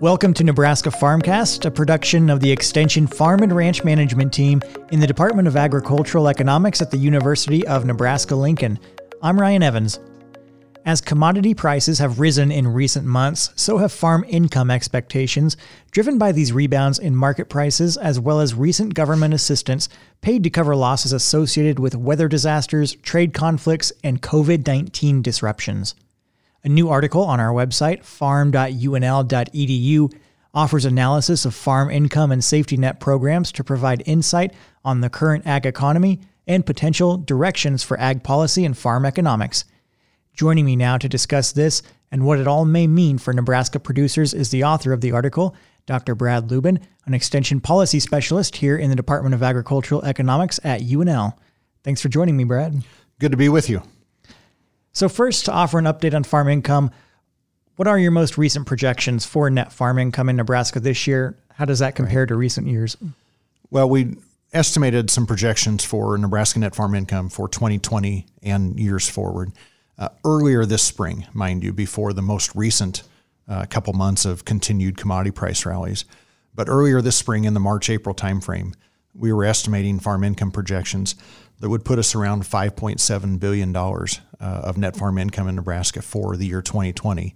Welcome to Nebraska Farmcast, a production of the Extension Farm and Ranch Management Team in the Department of Agricultural Economics at the University of Nebraska Lincoln. I'm Ryan Evans. As commodity prices have risen in recent months, so have farm income expectations, driven by these rebounds in market prices as well as recent government assistance paid to cover losses associated with weather disasters, trade conflicts, and COVID 19 disruptions. A new article on our website, farm.unl.edu, offers analysis of farm income and safety net programs to provide insight on the current ag economy and potential directions for ag policy and farm economics. Joining me now to discuss this and what it all may mean for Nebraska producers is the author of the article, Dr. Brad Lubben, an extension policy specialist here in the Department of Agricultural Economics at UNL. Thanks for joining me, Brad. Good to be with you. So, first, to offer an update on farm income, what are your most recent projections for net farm income in Nebraska this year? How does that compare right. to recent years? Well, we estimated some projections for Nebraska net farm income for 2020 and years forward. Uh, earlier this spring, mind you, before the most recent uh, couple months of continued commodity price rallies. But earlier this spring, in the March April timeframe, we were estimating farm income projections that would put us around $5.7 billion uh, of net farm income in Nebraska for the year 2020,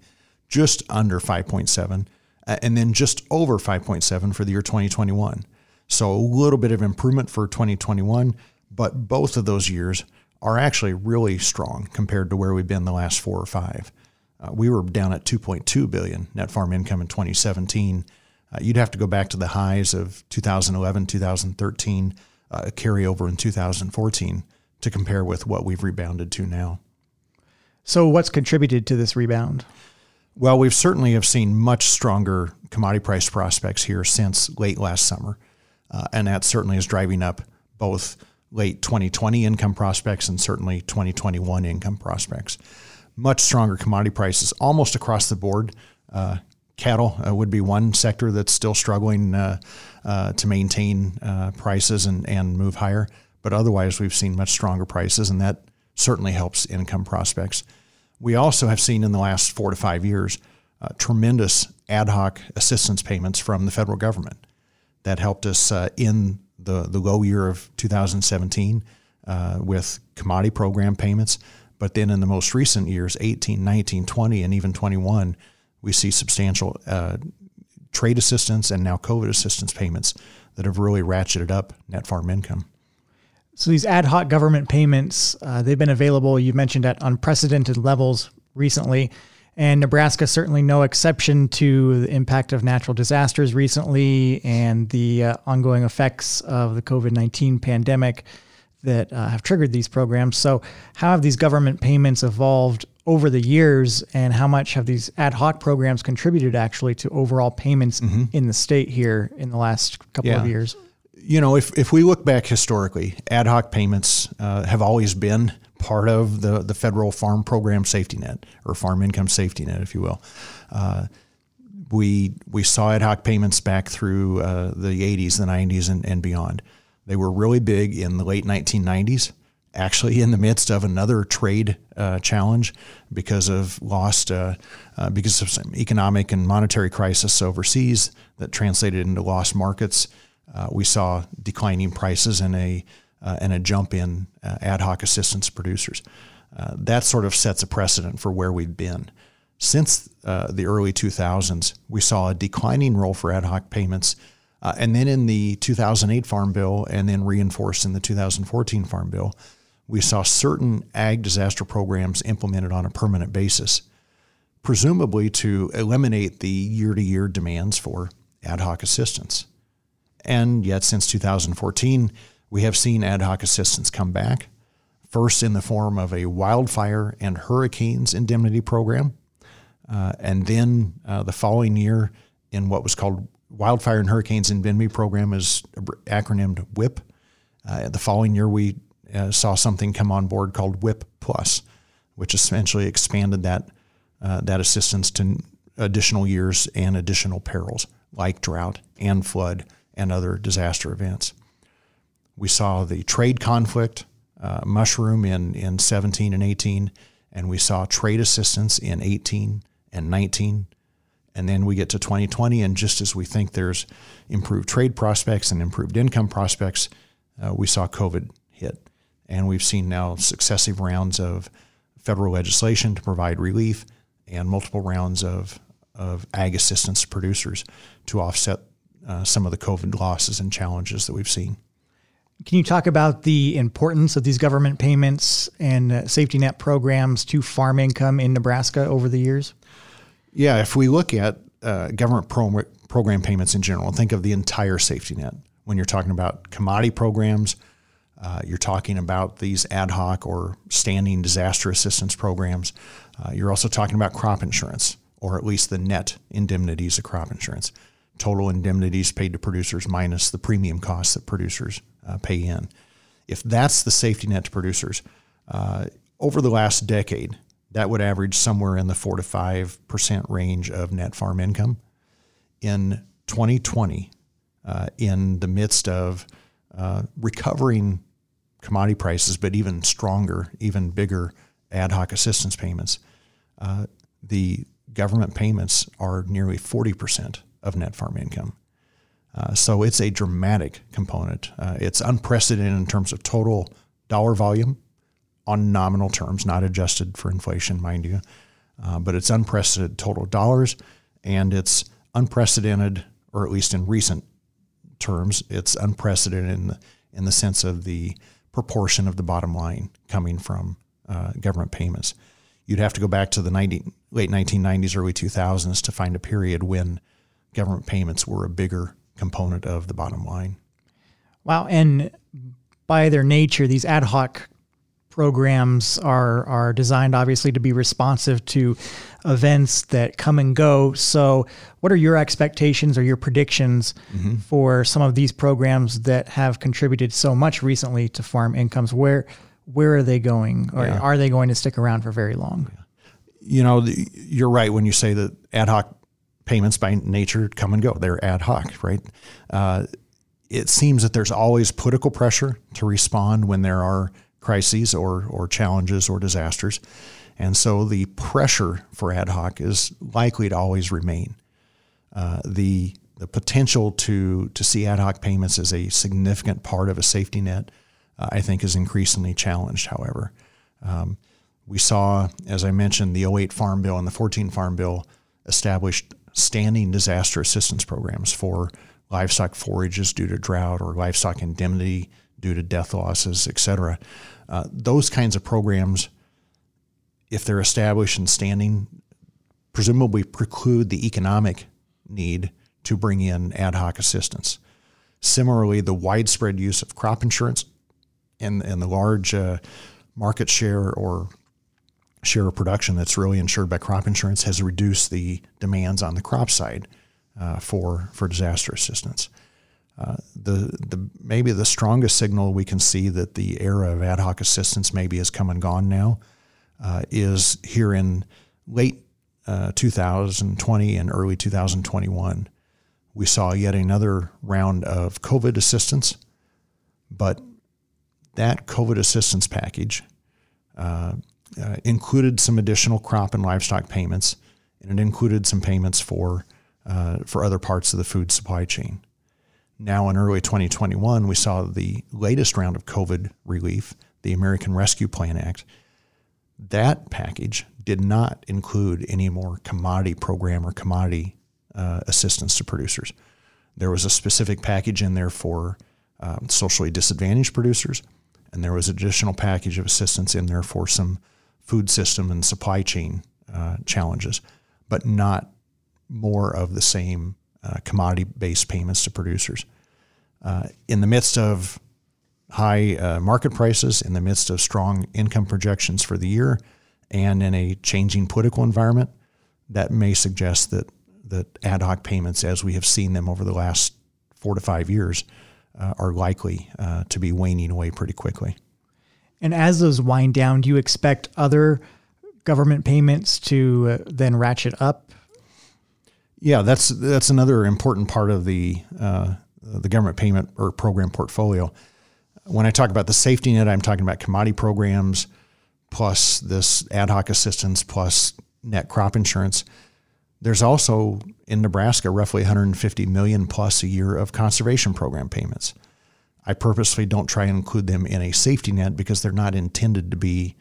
just under 5.7, uh, and then just over 5.7 for the year 2021. So a little bit of improvement for 2021, but both of those years are actually really strong compared to where we've been the last four or five. Uh, we were down at 2.2 billion net farm income in 2017. Uh, you'd have to go back to the highs of 2011, 2013 uh, carryover in 2014 to compare with what we've rebounded to now. So, what's contributed to this rebound? Well, we've certainly have seen much stronger commodity price prospects here since late last summer, uh, and that certainly is driving up both late 2020 income prospects and certainly 2021 income prospects. Much stronger commodity prices almost across the board. Uh, cattle uh, would be one sector that's still struggling uh, uh, to maintain uh, prices and, and move higher. But otherwise, we've seen much stronger prices, and that certainly helps income prospects. We also have seen in the last four to five years uh, tremendous ad hoc assistance payments from the federal government that helped us uh, in the, the low year of 2017 with commodity program payments. But then in the most recent years, 18, 19, 20, and even 21, we see substantial uh, trade assistance and now COVID assistance payments that have really ratcheted up net farm income. So these ad hoc government payments, uh, they've been available, you mentioned, at unprecedented levels recently. And Nebraska certainly no exception to the impact of natural disasters recently and the uh, ongoing effects of the COVID 19 pandemic that uh, have triggered these programs. So, how have these government payments evolved over the years, and how much have these ad hoc programs contributed actually to overall payments mm-hmm. in the state here in the last couple yeah. of years? You know, if, if we look back historically, ad hoc payments uh, have always been part of the, the federal farm program safety net or farm income safety net, if you will. Uh, we, we saw ad hoc payments back through uh, the 80s, the 90s, and, and beyond. They were really big in the late 1990s actually in the midst of another trade uh, challenge because of lost uh, uh, because of some economic and monetary crisis overseas that translated into lost markets. Uh, we saw declining prices and a uh, and a jump in uh, ad hoc assistance producers. that sort of sets a precedent for where we've been. Since the early 2000s, we saw a declining role for ad hoc payments. And then in the 2008 Farm Bill, and then reinforced in the 2014 Farm Bill, we saw certain ag disaster programs implemented on a permanent basis, presumably to eliminate the year to year demands for ad hoc assistance. And yet, since 2014, we have seen ad hoc assistance come back, first in the form of a wildfire and hurricanes indemnity program, uh, and then uh, the following year in what was called Wildfire and Hurricanes in Indemnity Program, is acronymed WHIP. Uh, the following year, we uh, saw something come on board called WHIP Plus, which essentially expanded that uh, that assistance to additional years and additional perils like drought and flood and other disaster events. We saw the trade conflict uh, mushroom in, in 17 and 18, and we saw trade assistance in 18 and 19. And then we get to 2020, and just as we think there's improved trade prospects and improved income prospects, uh, we saw COVID hit. And we've seen now successive rounds of federal legislation to provide relief and multiple rounds of, of ag assistance to producers to offset uh, some of the COVID losses and challenges that we've seen. Can you talk about the importance of these government payments and uh, safety net programs to farm income in Nebraska over the years? Yeah, if we look at uh, government pro- program payments in general, think of the entire safety net. When you're talking about commodity programs, uh, you're talking about these ad hoc or standing disaster assistance programs. Uh, you're also talking about crop insurance, or at least the net indemnities of crop insurance. Total indemnities paid to producers minus the premium costs that producers uh, pay in. If that's the safety net to producers, uh, over the last decade, that would average somewhere in the four to five percent range of net farm income. In 2020, uh, in the midst of uh, recovering commodity prices, but even stronger, even bigger ad hoc assistance payments, uh, the government payments are nearly 40% of net farm income. Uh, so it's a dramatic component. Uh, it's unprecedented in terms of total dollar volume on nominal terms, not adjusted for inflation, mind you. Uh, but it's unprecedented total dollars, and it's unprecedented, or at least in recent terms, it's unprecedented in the, in the sense of the proportion of the bottom line coming from uh, government payments. You'd have to go back to the 90, late 1990s, early 2000s to find a period when government payments were a bigger component of the bottom line. Wow. And by their nature, these ad hoc programs are are designed obviously to be responsive to events that come and go. So, what are your expectations or your predictions mm-hmm. for some of these programs that have contributed so much recently to farm incomes? Where where are they going, or yeah. are they going to stick around for very long? You know, the, you're right when you say that ad hoc payments by nature come and go. They're ad hoc, right? Uh, it seems that there's always political pressure to respond when there are crises or, or challenges or disasters. And so the pressure for ad hoc is likely to always remain. Uh, the, the potential to, to see ad hoc payments as a significant part of a safety net, uh, I think, is increasingly challenged, however. Um, we saw, as I mentioned, the 08 Farm Bill and the 14 Farm Bill established standing disaster assistance programs for livestock forages due to drought or livestock indemnity due to death losses, et cetera. Uh, those kinds of programs, if they're established and standing, presumably preclude the economic need to bring in ad hoc assistance. Similarly, the widespread use of crop insurance and, and the large uh, market share or share of production that's really insured by crop insurance has reduced the demands on the crop side uh, for for disaster assistance. Uh, the the maybe the strongest signal we can see that the era of ad hoc assistance maybe has come and gone now uh, is here in late uh, 2020 and early 2021. We saw yet another round of COVID assistance, but that COVID assistance package uh, uh, included some additional crop and livestock payments, and it included some payments for uh, for other parts of the food supply chain. Now, in early 2021, we saw the latest round of COVID relief, the American Rescue Plan Act. That package did not include any more commodity program or commodity uh, assistance to producers. There was a specific package in there for um, socially disadvantaged producers, and there was additional package of assistance in there for some food system and supply chain uh, challenges, but not more of the same uh, commodity based payments to producers. Uh, in the midst of high uh, market prices, in the midst of strong income projections for the year, and in a changing political environment, that may suggest that, that ad hoc payments, as we have seen them over the last four to five years, uh, are likely uh, to be waning away pretty quickly. And as those wind down, do you expect other government payments to uh, then ratchet up? Yeah, that's that's another important part of the uh, the government payment or program portfolio. When I talk about the safety net, I'm talking about commodity programs plus this ad hoc assistance plus net crop insurance. There's also in Nebraska roughly 150 million plus a year of conservation program payments. I purposely don't try and include them in a safety net because they're not intended to be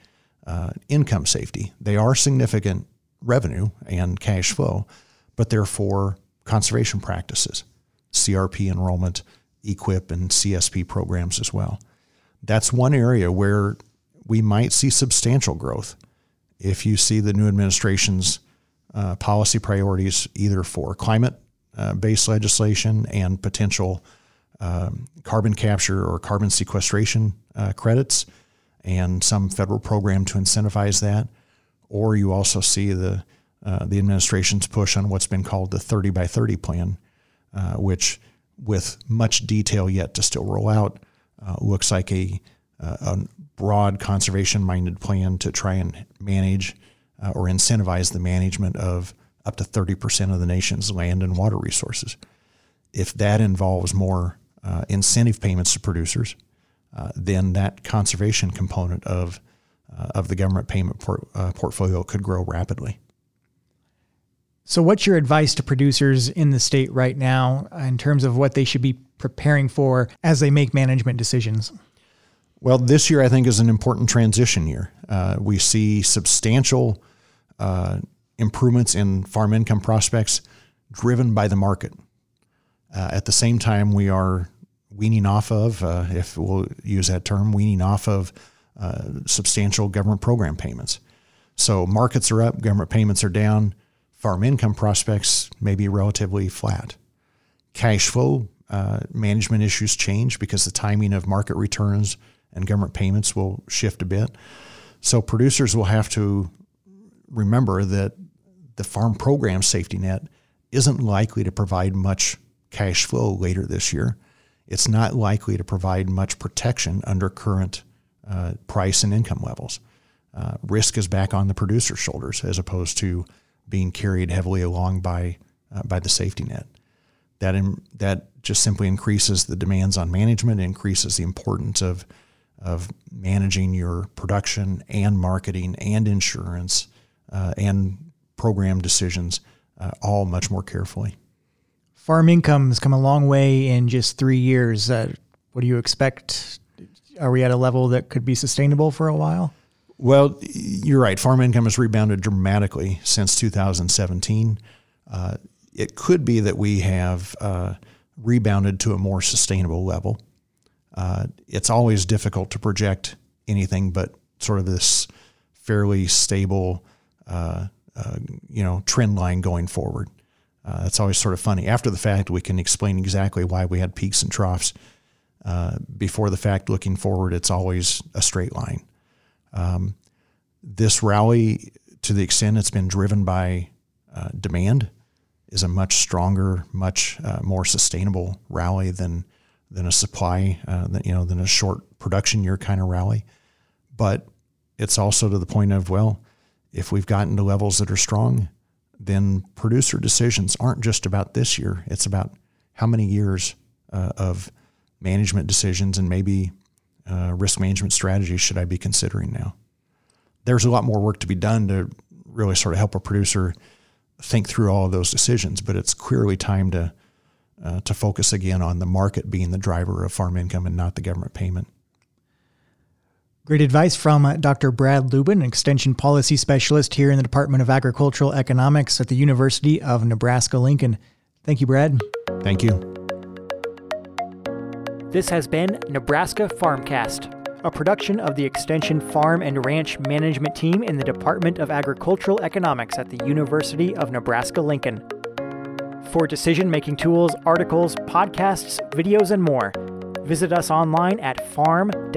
uh, income safety. They are significant revenue and cash flow, but they're for conservation practices, CRP enrollment, EQIP, and CSP programs as well. That's one area where we might see substantial growth if you see the new administration's uh, policy priorities either for climate uh, based legislation and potential um, carbon capture or carbon sequestration uh, credits and some federal program to incentivize that. Or you also see the, uh, the administration's push on what's been called the 30 by 30 plan, uh, which, with much detail yet to still roll out, uh, looks like a, a broad conservation minded plan to try and manage uh, or incentivize the management of up to 30% of the nation's land and water resources. If that involves more uh, incentive payments to producers, uh, then that conservation component of, uh, of the government payment por- uh, portfolio could grow rapidly. So, what's your advice to producers in the state right now in terms of what they should be preparing for as they make management decisions? Well, this year I think is an important transition year. Uh, we see substantial uh, improvements in farm income prospects driven by the market. Uh, at the same time, we are weaning off of, uh, if we'll use that term, weaning off of uh, substantial government program payments. So markets are up, government payments are down, farm income prospects may be relatively flat. Cash flow uh, management issues change because the timing of market returns and government payments will shift a bit. So producers will have to remember that the farm program safety net isn't likely to provide much cash flow later this year. It's not likely to provide much protection under current uh, price and income levels. Uh, risk is back on the producer's shoulders as opposed to being carried heavily along by uh, by the safety net. That in, that just simply increases the demands on management, increases the importance of of managing your production and marketing and insurance uh, and program decisions uh, all much more carefully. Farm income has come a long way in just three years. Uh, what do you expect? Are we at a level that could be sustainable for a while? Well, you're right. Farm income has rebounded dramatically since 2017. Uh, it could be that we have uh, rebounded to a more sustainable level. Uh, it's always difficult to project anything but sort of this fairly stable uh, uh, you know trend line going forward. Uh, that's always sort of funny. After the fact, we can explain exactly why we had peaks and troughs. Before the fact, looking forward, it's always a straight line. Um, this rally, to the extent it's been driven by uh, demand, is a much stronger, much uh, more sustainable rally than than a supply, uh, than, you know, than a short production year kind of rally. But it's also to the point of well, if we've gotten to levels that are strong, then producer decisions aren't just about this year. It's about how many years uh, of management decisions and maybe uh, risk management strategies should I be considering now. There's a lot more work to be done to really sort of help a producer think through all of those decisions, but it's clearly time to uh, to focus again on the market being the driver of farm income and not the government payment. Great advice from uh, Dr. Brad Lubben, Extension Policy Specialist here in the Department of Agricultural Economics at the University of Nebraska Lincoln. Thank you, Brad. Thank you. This has been Nebraska Farmcast, a production of the Extension Farm and Ranch Management Team in the Department of Agricultural Economics at the University of Nebraska Lincoln. For decision making tools, articles, podcasts, videos, and more, Visit us online at farm.unl.edu.